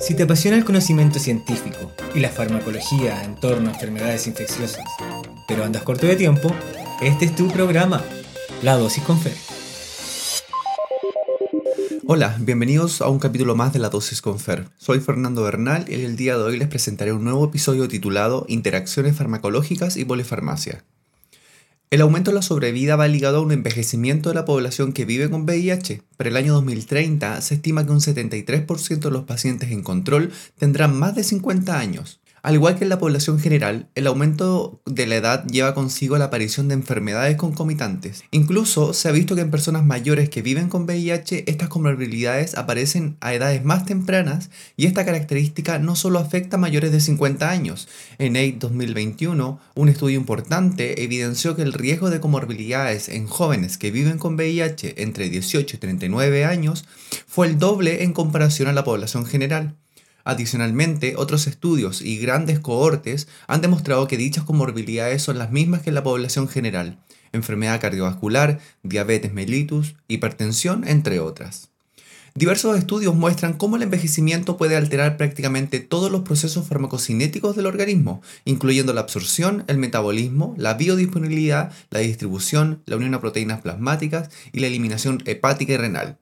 Si te apasiona el conocimiento científico y la farmacología en torno a enfermedades infecciosas, pero andas corto de tiempo, este es tu programa, La Dosis con Fer. Hola, bienvenidos a un capítulo más de La Dosis con Fer. Soy Fernando Bernal y el día de hoy les presentaré un nuevo episodio titulado Interacciones farmacológicas y polifarmacia. El aumento de la sobrevida va ligado a un envejecimiento de la población que vive con VIH. Para el año 2030 se estima que un 73% de los pacientes en control tendrán más de 50 años. Al igual que en la población general, el aumento de la edad lleva consigo la aparición de enfermedades concomitantes. Incluso se ha visto que en personas mayores que viven con VIH estas comorbilidades aparecen a edades más tempranas y esta característica no solo afecta a mayores de 50 años. En AIDS 2021, un estudio importante evidenció que el riesgo de comorbilidades en jóvenes que viven con VIH entre 18 y 39 años fue el doble en comparación a la población general. Adicionalmente, otros estudios y grandes cohortes han demostrado que dichas comorbilidades son las mismas que en la población general, enfermedad cardiovascular, diabetes mellitus, hipertensión, entre otras. Diversos estudios muestran cómo el envejecimiento puede alterar prácticamente todos los procesos farmacocinéticos del organismo, incluyendo la absorción, el metabolismo, la biodisponibilidad, la distribución, la unión a proteínas plasmáticas y la eliminación hepática y renal.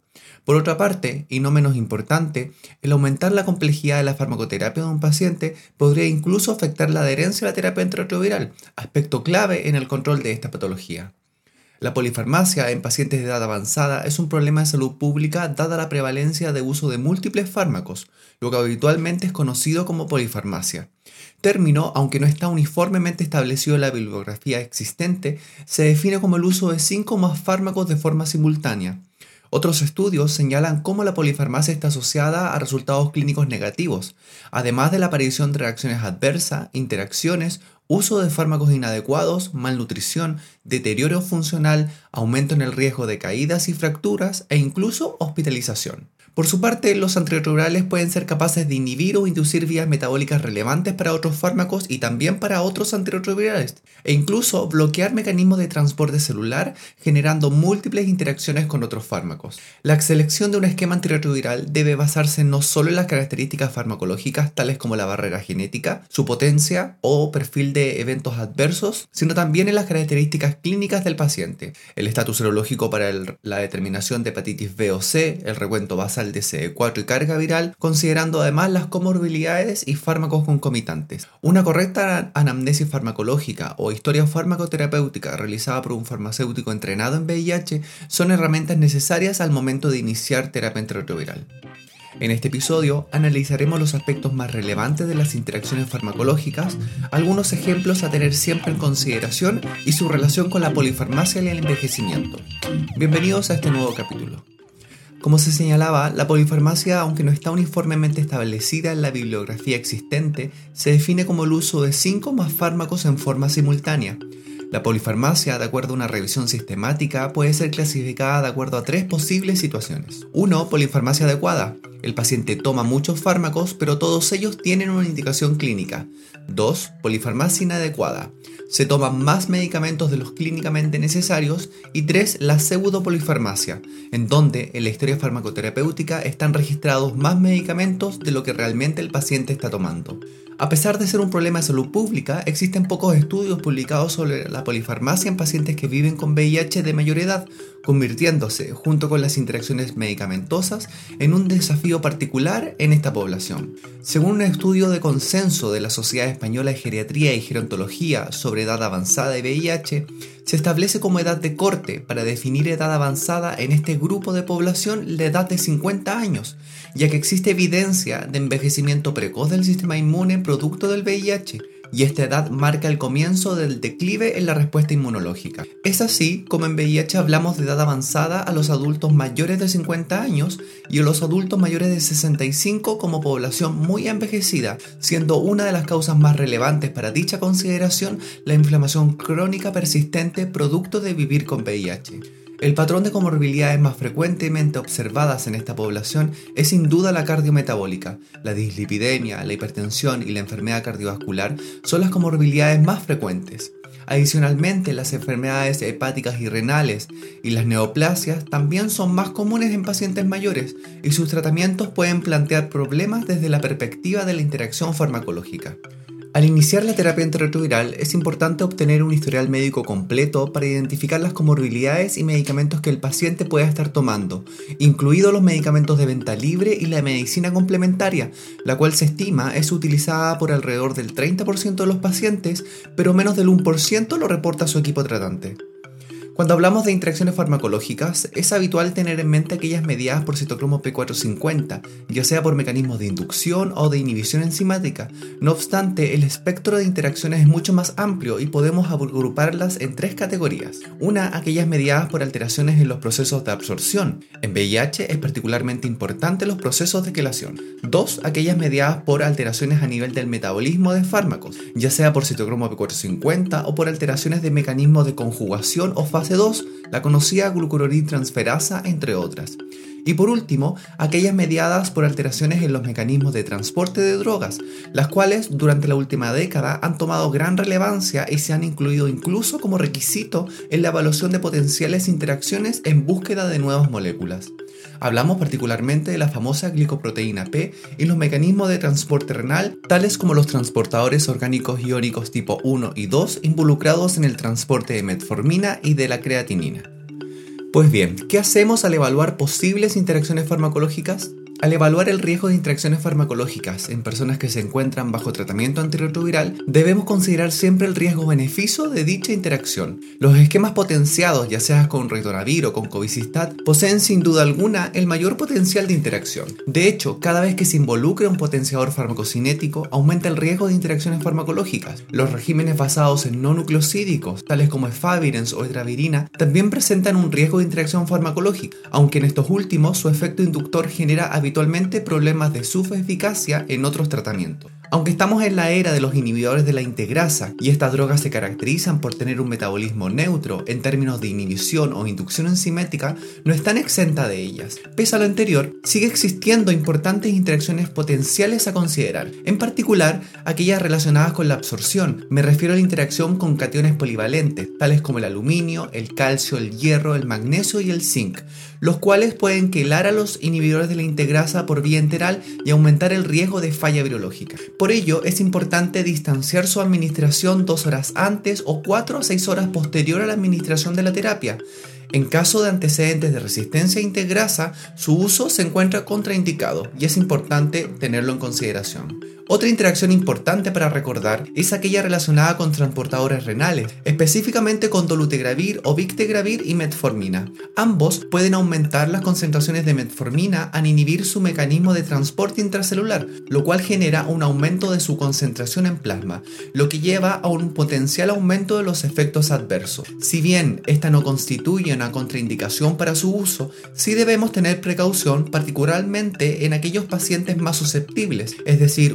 Por otra parte, y no menos importante, el aumentar la complejidad de la farmacoterapia de un paciente podría incluso afectar la adherencia a la terapia antirretroviral, aspecto clave en el control de esta patología. La polifarmacia en pacientes de edad avanzada es un problema de salud pública dada la prevalencia de uso de múltiples fármacos, lo que habitualmente es conocido como polifarmacia. Término, aunque no está uniformemente establecido en la bibliografía existente, se define como el uso de cinco más fármacos de forma simultánea. Otros estudios señalan cómo la polifarmacia está asociada a resultados clínicos negativos, además de la aparición de reacciones adversas, interacciones, uso de fármacos inadecuados, malnutrición, deterioro funcional, aumento en el riesgo de caídas y fracturas e incluso hospitalización. Por su parte, los antirretrovirales pueden ser capaces de inhibir o inducir vías metabólicas relevantes para otros fármacos y también para otros antirretrovirales, e incluso bloquear mecanismos de transporte celular generando múltiples interacciones con otros fármacos. La selección de un esquema antirretroviral debe basarse no solo en las características farmacológicas tales como la barrera genética, su potencia o perfil de eventos adversos, sino también en las características clínicas del paciente, el estatus serológico para la determinación de hepatitis B o C, el recuento basal de CD4 y carga viral, considerando además las comorbilidades y fármacos concomitantes. Una correcta anamnesis farmacológica o historia farmacoterapéutica realizada por un farmacéutico entrenado en VIH son herramientas necesarias al momento de iniciar terapia antirretroviral. En este episodio analizaremos los aspectos más relevantes de las interacciones farmacológicas, algunos ejemplos a tener siempre en consideración y su relación con la polifarmacia y el envejecimiento. Bienvenidos a este nuevo capítulo. Como se señalaba, la polifarmacia, aunque no está uniformemente establecida en la bibliografía existente, se define como el uso de cinco más fármacos en forma simultánea. La polifarmacia, de acuerdo a una revisión sistemática, puede ser clasificada de acuerdo a tres posibles situaciones. 1. Polifarmacia adecuada. El paciente toma muchos fármacos, pero todos ellos tienen una indicación clínica. 2. Polifarmacia inadecuada se toman más medicamentos de los clínicamente necesarios y 3. La pseudopolifarmacia, en donde en la historia farmacoterapéutica están registrados más medicamentos de lo que realmente el paciente está tomando. A pesar de ser un problema de salud pública, existen pocos estudios publicados sobre la polifarmacia en pacientes que viven con VIH de mayor edad, convirtiéndose, junto con las interacciones medicamentosas, en un desafío particular en esta población. Según un estudio de consenso de la Sociedad Española de Geriatría y Gerontología sobre edad avanzada y VIH, se establece como edad de corte para definir edad avanzada en este grupo de población la edad de 50 años, ya que existe evidencia de envejecimiento precoz del sistema inmune producto del VIH y esta edad marca el comienzo del declive en la respuesta inmunológica. Es así como en VIH hablamos de edad avanzada a los adultos mayores de 50 años y a los adultos mayores de 65 como población muy envejecida, siendo una de las causas más relevantes para dicha consideración la inflamación crónica persistente producto de vivir con VIH. El patrón de comorbilidades más frecuentemente observadas en esta población es sin duda la cardiometabólica. La dislipidemia, la hipertensión y la enfermedad cardiovascular son las comorbilidades más frecuentes. Adicionalmente, las enfermedades hepáticas y renales y las neoplasias también son más comunes en pacientes mayores y sus tratamientos pueden plantear problemas desde la perspectiva de la interacción farmacológica. Al iniciar la terapia antirretroviral es importante obtener un historial médico completo para identificar las comorbilidades y medicamentos que el paciente pueda estar tomando, incluidos los medicamentos de venta libre y la medicina complementaria, la cual se estima es utilizada por alrededor del 30% de los pacientes, pero menos del 1% lo reporta su equipo tratante. Cuando hablamos de interacciones farmacológicas, es habitual tener en mente aquellas mediadas por citocromo P450, ya sea por mecanismos de inducción o de inhibición enzimática. No obstante, el espectro de interacciones es mucho más amplio y podemos agruparlas en tres categorías. Una, aquellas mediadas por alteraciones en los procesos de absorción. En VIH es particularmente importante los procesos de quelación. Dos, aquellas mediadas por alteraciones a nivel del metabolismo de fármacos, ya sea por citocromo P450 o por alteraciones de mecanismos de conjugación o fase 2, la conocida glucuronidtransferasa, entre otras. Y por último, aquellas mediadas por alteraciones en los mecanismos de transporte de drogas, las cuales durante la última década han tomado gran relevancia y se han incluido incluso como requisito en la evaluación de potenciales interacciones en búsqueda de nuevas moléculas. Hablamos particularmente de la famosa glicoproteína P y los mecanismos de transporte renal, tales como los transportadores orgánicos iónicos tipo 1 y 2 involucrados en el transporte de metformina y de la creatinina. Pues bien, ¿qué hacemos al evaluar posibles interacciones farmacológicas? Al evaluar el riesgo de interacciones farmacológicas en personas que se encuentran bajo tratamiento antirretroviral, debemos considerar siempre el riesgo-beneficio de dicha interacción. Los esquemas potenciados, ya sea con ritonavir o con covicistat, poseen sin duda alguna el mayor potencial de interacción. De hecho, cada vez que se involucra un potenciador farmacocinético, aumenta el riesgo de interacciones farmacológicas. Los regímenes basados en no nucleosídicos, tales como efavirenz o etravirina, también presentan un riesgo de interacción farmacológica, aunque en estos últimos su efecto inductor genera habitualmente problemas de su eficacia en otros tratamientos. Aunque estamos en la era de los inhibidores de la integrasa y estas drogas se caracterizan por tener un metabolismo neutro en términos de inhibición o inducción enzimática, no están exenta de ellas. Pese a lo anterior, sigue existiendo importantes interacciones potenciales a considerar, en particular aquellas relacionadas con la absorción. Me refiero a la interacción con cationes polivalentes, tales como el aluminio, el calcio, el hierro, el magnesio y el zinc, los cuales pueden quelar a los inhibidores de la integrasa por vía enteral y aumentar el riesgo de falla virológica. Por ello, es importante distanciar su administración dos horas antes o cuatro a seis horas posterior a la administración de la terapia. En caso de antecedentes de resistencia a integrasa, su uso se encuentra contraindicado y es importante tenerlo en consideración. Otra interacción importante para recordar es aquella relacionada con transportadores renales, específicamente con dolutegravir o victegravir y metformina. Ambos pueden aumentar las concentraciones de metformina al inhibir su mecanismo de transporte intracelular, lo cual genera un aumento de su concentración en plasma, lo que lleva a un potencial aumento de los efectos adversos. Si bien esta no constituye una contraindicación para su uso, sí debemos tener precaución particularmente en aquellos pacientes más susceptibles, es decir,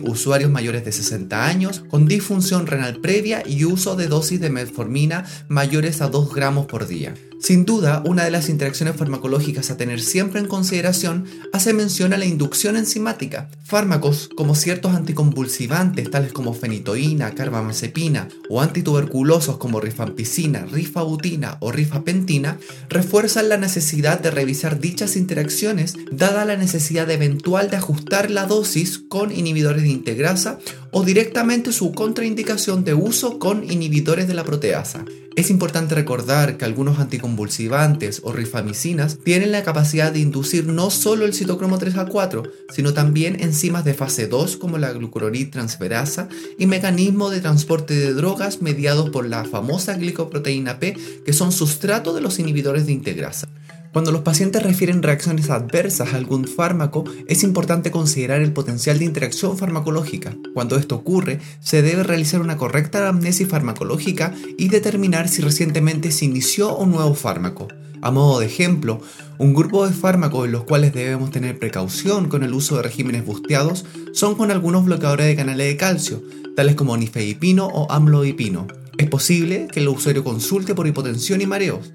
mayores de 60 años con disfunción renal previa y uso de dosis de metformina mayores a 2 gramos por día. Sin duda, una de las interacciones farmacológicas a tener siempre en consideración hace mención a la inducción enzimática. Fármacos como ciertos anticonvulsivantes tales como fenitoína, carbamazepina o antituberculosos como rifampicina, rifabutina o rifapentina refuerzan la necesidad de revisar dichas interacciones dada la necesidad eventual de ajustar la dosis con inhibidores de integrasa o directamente su contraindicación de uso con inhibidores de la proteasa. Es importante recordar que algunos anticonvulsivantes o rifamicinas tienen la capacidad de inducir no solo el citocromo 3A4, sino también enzimas de fase 2 como la glucuronidtransferasa y mecanismos de transporte de drogas mediados por la famosa glicoproteína P que son sustrato de los inhibidores de integrasa. Cuando los pacientes refieren reacciones adversas a algún fármaco, es importante considerar el potencial de interacción farmacológica. Cuando esto ocurre, se debe realizar una correcta anamnesis farmacológica y determinar si recientemente se inició un nuevo fármaco. A modo de ejemplo, un grupo de fármacos en los cuales debemos tener precaución con el uso de regímenes busteados son con algunos bloqueadores de canales de calcio, tales como nifedipino o amlodipino. Es posible que el usuario consulte por hipotensión y mareos.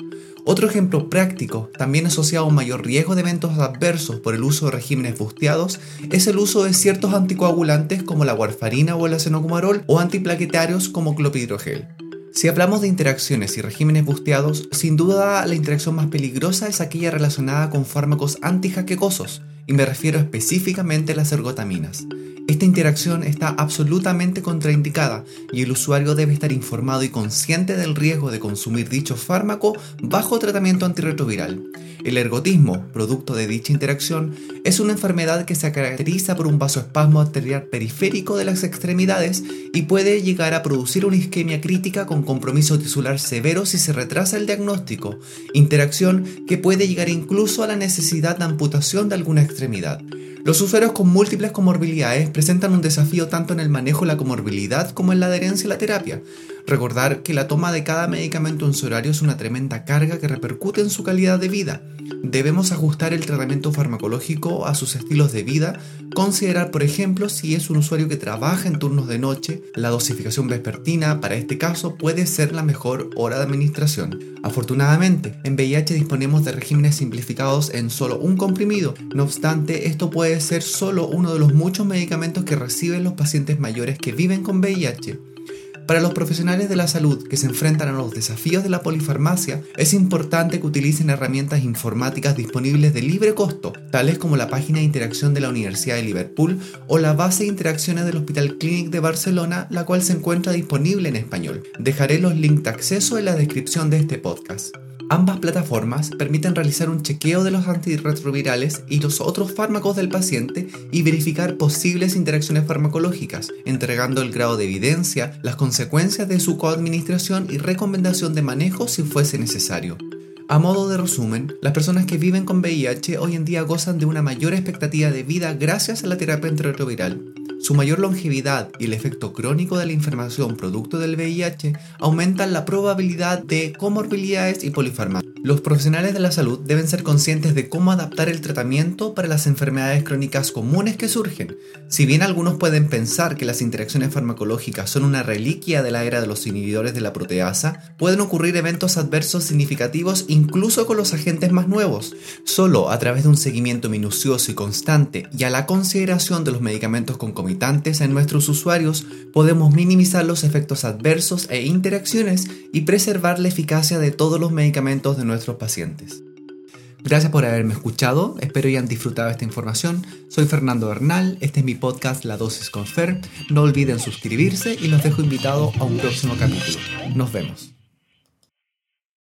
Otro ejemplo práctico, también asociado a un mayor riesgo de eventos adversos por el uso de regímenes busteados, es el uso de ciertos anticoagulantes como la warfarina o el acenocumarol o antiplaquetarios como clopidogrel. Si hablamos de interacciones y regímenes busteados, sin duda la interacción más peligrosa es aquella relacionada con fármacos antijaquecosos, y me refiero específicamente a las ergotaminas. Esta interacción está absolutamente contraindicada y el usuario debe estar informado y consciente del riesgo de consumir dicho fármaco bajo tratamiento antirretroviral. El ergotismo, producto de dicha interacción, es una enfermedad que se caracteriza por un vasoespasmo arterial periférico de las extremidades y puede llegar a producir una isquemia crítica con compromiso tisular severo si se retrasa el diagnóstico, interacción que puede llegar incluso a la necesidad de amputación de alguna extremidad. Los usuarios con múltiples comorbilidades presentan un desafío tanto en el manejo de la comorbilidad como en la adherencia a la terapia. Recordar que la toma de cada medicamento en su horario es una tremenda carga que repercute en su calidad de vida. Debemos ajustar el tratamiento farmacológico a sus estilos de vida, considerar por ejemplo si es un usuario que trabaja en turnos de noche, la dosificación vespertina para este caso puede ser la mejor hora de administración. Afortunadamente, en VIH disponemos de regímenes simplificados en solo un comprimido, no obstante esto puede ser solo uno de los muchos medicamentos que reciben los pacientes mayores que viven con VIH. Para los profesionales de la salud que se enfrentan a los desafíos de la polifarmacia, es importante que utilicen herramientas informáticas disponibles de libre costo, tales como la página de interacción de la Universidad de Liverpool o la base de interacciones del Hospital Clínic de Barcelona, la cual se encuentra disponible en español. Dejaré los links de acceso en la descripción de este podcast. Ambas plataformas permiten realizar un chequeo de los antirretrovirales y los otros fármacos del paciente y verificar posibles interacciones farmacológicas, entregando el grado de evidencia, las consecuencias de su coadministración y recomendación de manejo si fuese necesario. A modo de resumen, las personas que viven con VIH hoy en día gozan de una mayor expectativa de vida gracias a la terapia antirretroviral. Su mayor longevidad y el efecto crónico de la inflamación producto del VIH aumentan la probabilidad de comorbilidades y polifarmacia. Los profesionales de la salud deben ser conscientes de cómo adaptar el tratamiento para las enfermedades crónicas comunes que surgen. Si bien algunos pueden pensar que las interacciones farmacológicas son una reliquia de la era de los inhibidores de la proteasa, pueden ocurrir eventos adversos significativos incluso con los agentes más nuevos. Solo a través de un seguimiento minucioso y constante y a la consideración de los medicamentos concomitantes en nuestros usuarios podemos minimizar los efectos adversos e interacciones y preservar la eficacia de todos los medicamentos de nuestros pacientes. Gracias por haberme escuchado, espero hayan disfrutado esta información. Soy Fernando Bernal, este es mi podcast La Dosis con Fer. No olviden suscribirse y los dejo invitados a un próximo capítulo. Nos vemos.